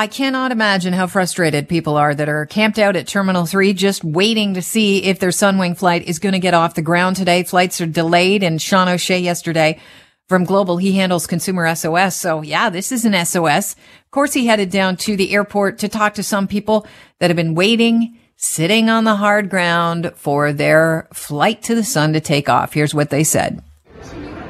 I cannot imagine how frustrated people are that are camped out at Terminal 3 just waiting to see if their Sunwing flight is going to get off the ground today. Flights are delayed and Sean O'Shea yesterday from Global, he handles consumer SOS. So yeah, this is an SOS. Of course, he headed down to the airport to talk to some people that have been waiting, sitting on the hard ground for their flight to the sun to take off. Here's what they said.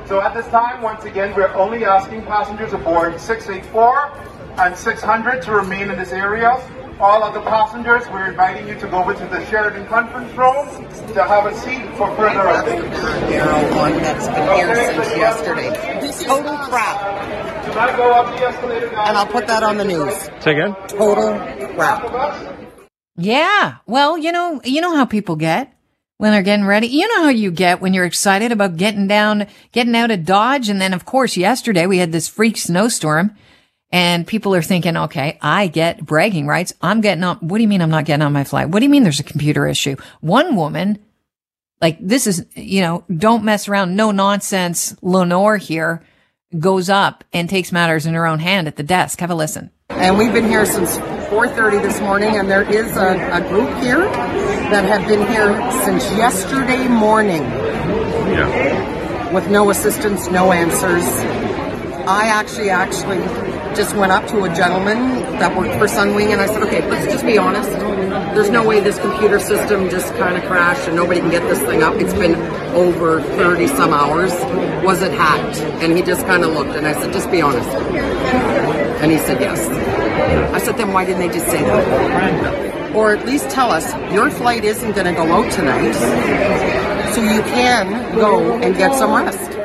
So at this time, once again, we're only asking passengers aboard 684 and 600 to remain in this area. All of the passengers, we're inviting you to go over to the Sheraton Conference Room to have a seat for further updates. Narrow one that's been here since yesterday. Total crap. Do not go up the escalator. And I'll put that on the news. Say again? Total crap. Yeah. Well, you know, you know how people get when they're getting ready. You know how you get when you're excited about getting down, getting out of Dodge. And then, of course, yesterday we had this freak snowstorm and people are thinking, okay, I get bragging rights. I'm getting on. What do you mean I'm not getting on my flight? What do you mean there's a computer issue? One woman, like this is, you know, don't mess around. No nonsense. Lenore here goes up and takes matters in her own hand at the desk. Have a listen. And we've been here since 4.30 this morning, and there is a, a group here that have been here since yesterday morning Yeah. with no assistance, no answers. I actually, actually just went up to a gentleman that worked for Sunwing, and I said, okay, let's just be honest. There's no way this computer system just kind of crashed and nobody can get this thing up. It's been over 30 some hours. Was it hacked? And he just kind of looked, and I said, just be honest. And he said, yes. I said, then why didn't they just say that? Or at least tell us, your flight isn't going to go out tonight, so you can go and get some rest.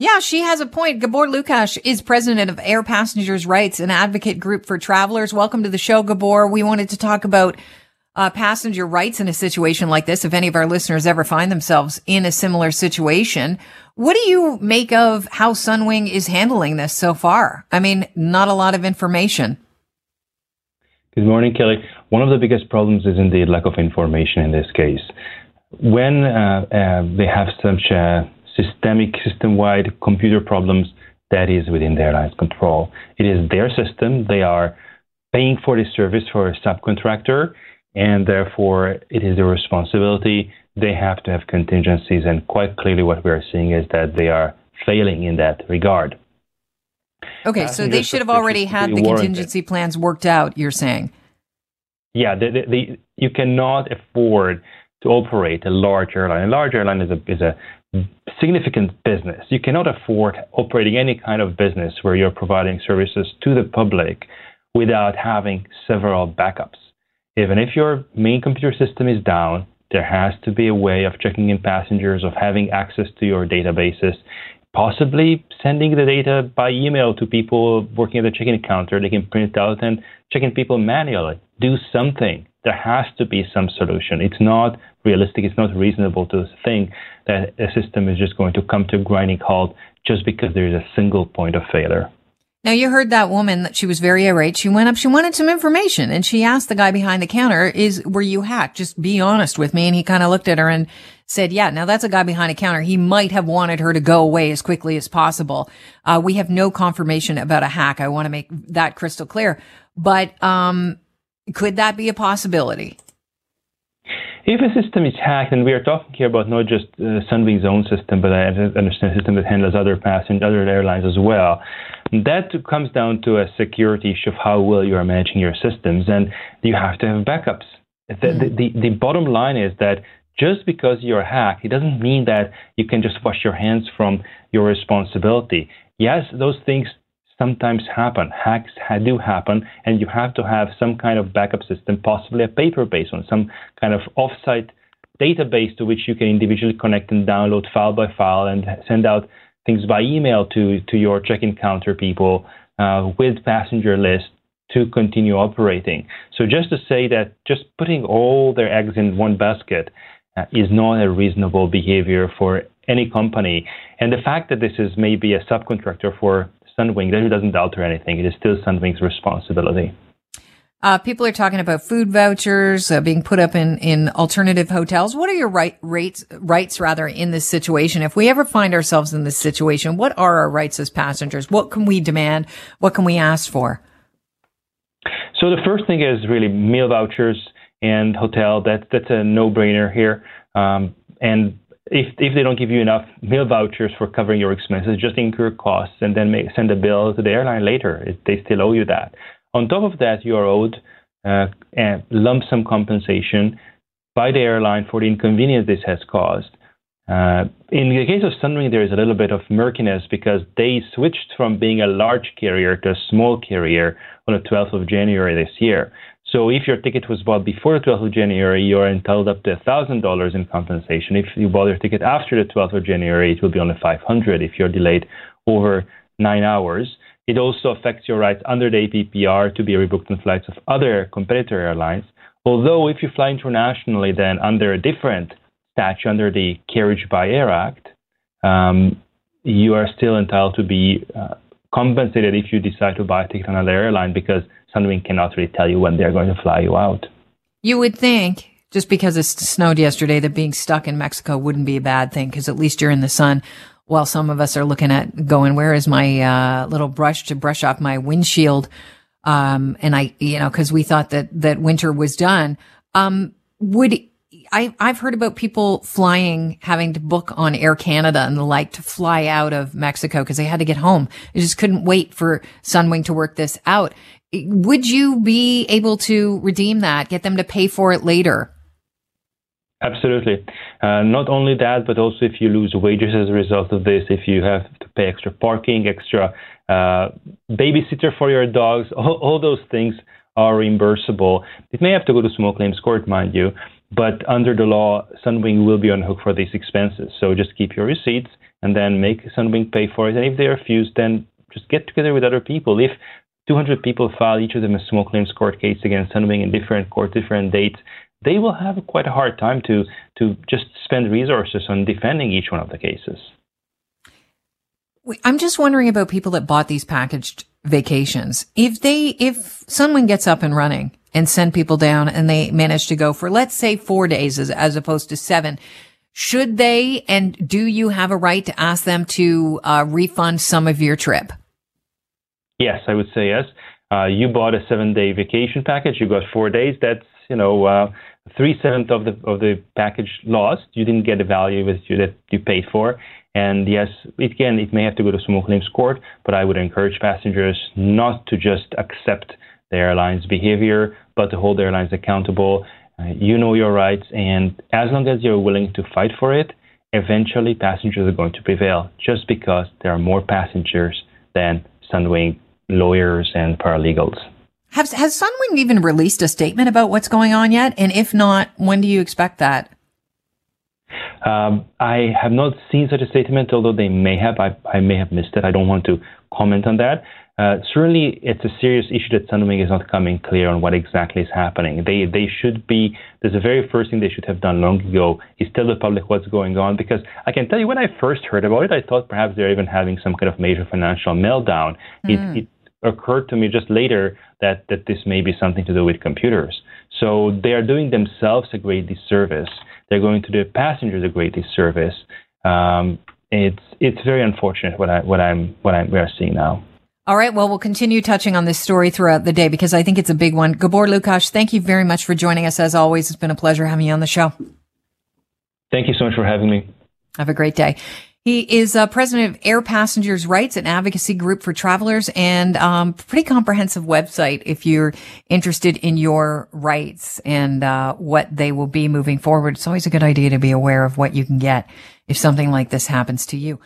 Yeah, she has a point. Gabor Lukacs is president of Air Passengers Rights, an advocate group for travelers. Welcome to the show, Gabor. We wanted to talk about uh, passenger rights in a situation like this. If any of our listeners ever find themselves in a similar situation, what do you make of how Sunwing is handling this so far? I mean, not a lot of information. Good morning, Kelly. One of the biggest problems is indeed lack of information in this case. When uh, uh, they have such a systemic, system-wide computer problems, that is within the airline's control. It is their system. They are paying for this service for a subcontractor, and therefore it is their responsibility. They have to have contingencies, and quite clearly, what we are seeing is that they are failing in that regard. Okay, so they should have already had the contingency plans worked out, you're saying? Yeah, the, the, the, you cannot afford to operate a large airline. A large airline is a, is a significant business. You cannot afford operating any kind of business where you're providing services to the public without having several backups. Even if your main computer system is down, there has to be a way of checking in passengers, of having access to your databases, possibly sending the data by email to people working at the check-in counter. They can print it out and check in people manually. Do something. There has to be some solution. It's not realistic. It's not reasonable to think that a system is just going to come to a grinding halt just because there is a single point of failure. Now you heard that woman that she was very irate. She went up, she wanted some information and she asked the guy behind the counter, is, were you hacked? Just be honest with me. And he kind of looked at her and said, yeah, now that's a guy behind a counter. He might have wanted her to go away as quickly as possible. Uh, we have no confirmation about a hack. I want to make that crystal clear, but, um, could that be a possibility? If a system is hacked, and we are talking here about not just uh, Sunwing's own system, but I understand a system that handles other passenger, other airlines as well, that comes down to a security issue of how well you are managing your systems, and you have to have backups. Mm-hmm. The, the, the bottom line is that just because you're hacked, it doesn't mean that you can just wash your hands from your responsibility. Yes, those things sometimes happen. Hacks do happen, and you have to have some kind of backup system, possibly a paper-based one, some kind of offsite database to which you can individually connect and download file by file and send out things by email to, to your check-in counter people uh, with passenger list to continue operating. So just to say that just putting all their eggs in one basket uh, is not a reasonable behavior for any company. And the fact that this is maybe a subcontractor for Sunwing, that doesn't alter anything. It is still Sunwing's responsibility. Uh, people are talking about food vouchers uh, being put up in, in alternative hotels. What are your right, rates, rights rather in this situation? If we ever find ourselves in this situation, what are our rights as passengers? What can we demand? What can we ask for? So the first thing is really meal vouchers and hotel. That that's a no-brainer here. Um, and if if they don't give you enough meal vouchers for covering your expenses, just incur costs and then make, send a bill to the airline later. It, they still owe you that. On top of that, you are owed uh, a lump sum compensation by the airline for the inconvenience this has caused. Uh, in the case of Sunwing, there is a little bit of murkiness because they switched from being a large carrier to a small carrier on the 12th of January this year. So if your ticket was bought before the 12th of January, you are entitled up to $1,000 in compensation. If you bought your ticket after the 12th of January, it will be only 500 if you're delayed over nine hours. It also affects your rights under the APPR to be rebooked on flights of other competitor airlines. Although if you fly internationally, then under a different statute, under the Carriage by Air Act, um, you are still entitled to be uh, compensated if you decide to buy a ticket on another airline because Sunwing cannot really tell you when they're going to fly you out. You would think just because it snowed yesterday that being stuck in Mexico wouldn't be a bad thing because at least you're in the sun. While some of us are looking at going, where is my uh, little brush to brush off my windshield? Um, and I, you know, because we thought that that winter was done. Um, would I, I've heard about people flying, having to book on Air Canada and the like to fly out of Mexico because they had to get home. They just couldn't wait for Sunwing to work this out. Would you be able to redeem that, get them to pay for it later? Absolutely. Uh, not only that, but also if you lose wages as a result of this, if you have to pay extra parking, extra uh, babysitter for your dogs, all, all those things are reimbursable. It may have to go to small claims court, mind you, but under the law, Sunwing will be on hook for these expenses. So just keep your receipts and then make Sunwing pay for it. And if they refuse, then just get together with other people. If 200 people file each of them a small claims court case against Sunwing in different court, different dates, they will have quite a hard time to to just spend resources on defending each one of the cases. I'm just wondering about people that bought these packaged vacations. If they, if someone gets up and running and send people down and they manage to go for, let's say four days as, as opposed to seven, should they and do you have a right to ask them to uh, refund some of your trip? Yes, I would say yes. Uh, you bought a seven day vacation package. You got four days. That's, you know, uh, three sevenths of the, of the package lost. You didn't get the value that you, that you paid for. And yes, again, it may have to go to small claims court, but I would encourage passengers not to just accept the airline's behavior, but to hold the airlines accountable. Uh, you know your rights, and as long as you're willing to fight for it, eventually passengers are going to prevail just because there are more passengers than Sunwing lawyers and paralegals. Has, has Sunwing even released a statement about what's going on yet? And if not, when do you expect that? Um, I have not seen such a statement, although they may have. I, I may have missed it. I don't want to comment on that. Uh, certainly, it's a serious issue that Sunwing is not coming clear on what exactly is happening. They they should be. There's the very first thing they should have done long ago is tell the public what's going on. Because I can tell you, when I first heard about it, I thought perhaps they're even having some kind of major financial meltdown. Mm. It, hmm. it occurred to me just later that that this may be something to do with computers. So they are doing themselves a great disservice they're going to do passengers a great disservice. Um, it's it's very unfortunate what I what I'm what I'm we are seeing now. All right. Well, we'll continue touching on this story throughout the day because I think it's a big one. Gabor Lukacs, thank you very much for joining us. As always, it's been a pleasure having you on the show. Thank you so much for having me. Have a great day. He is uh, president of Air Passengers Rights, an advocacy group for travelers, and um, pretty comprehensive website if you're interested in your rights and uh, what they will be moving forward. It's always a good idea to be aware of what you can get if something like this happens to you.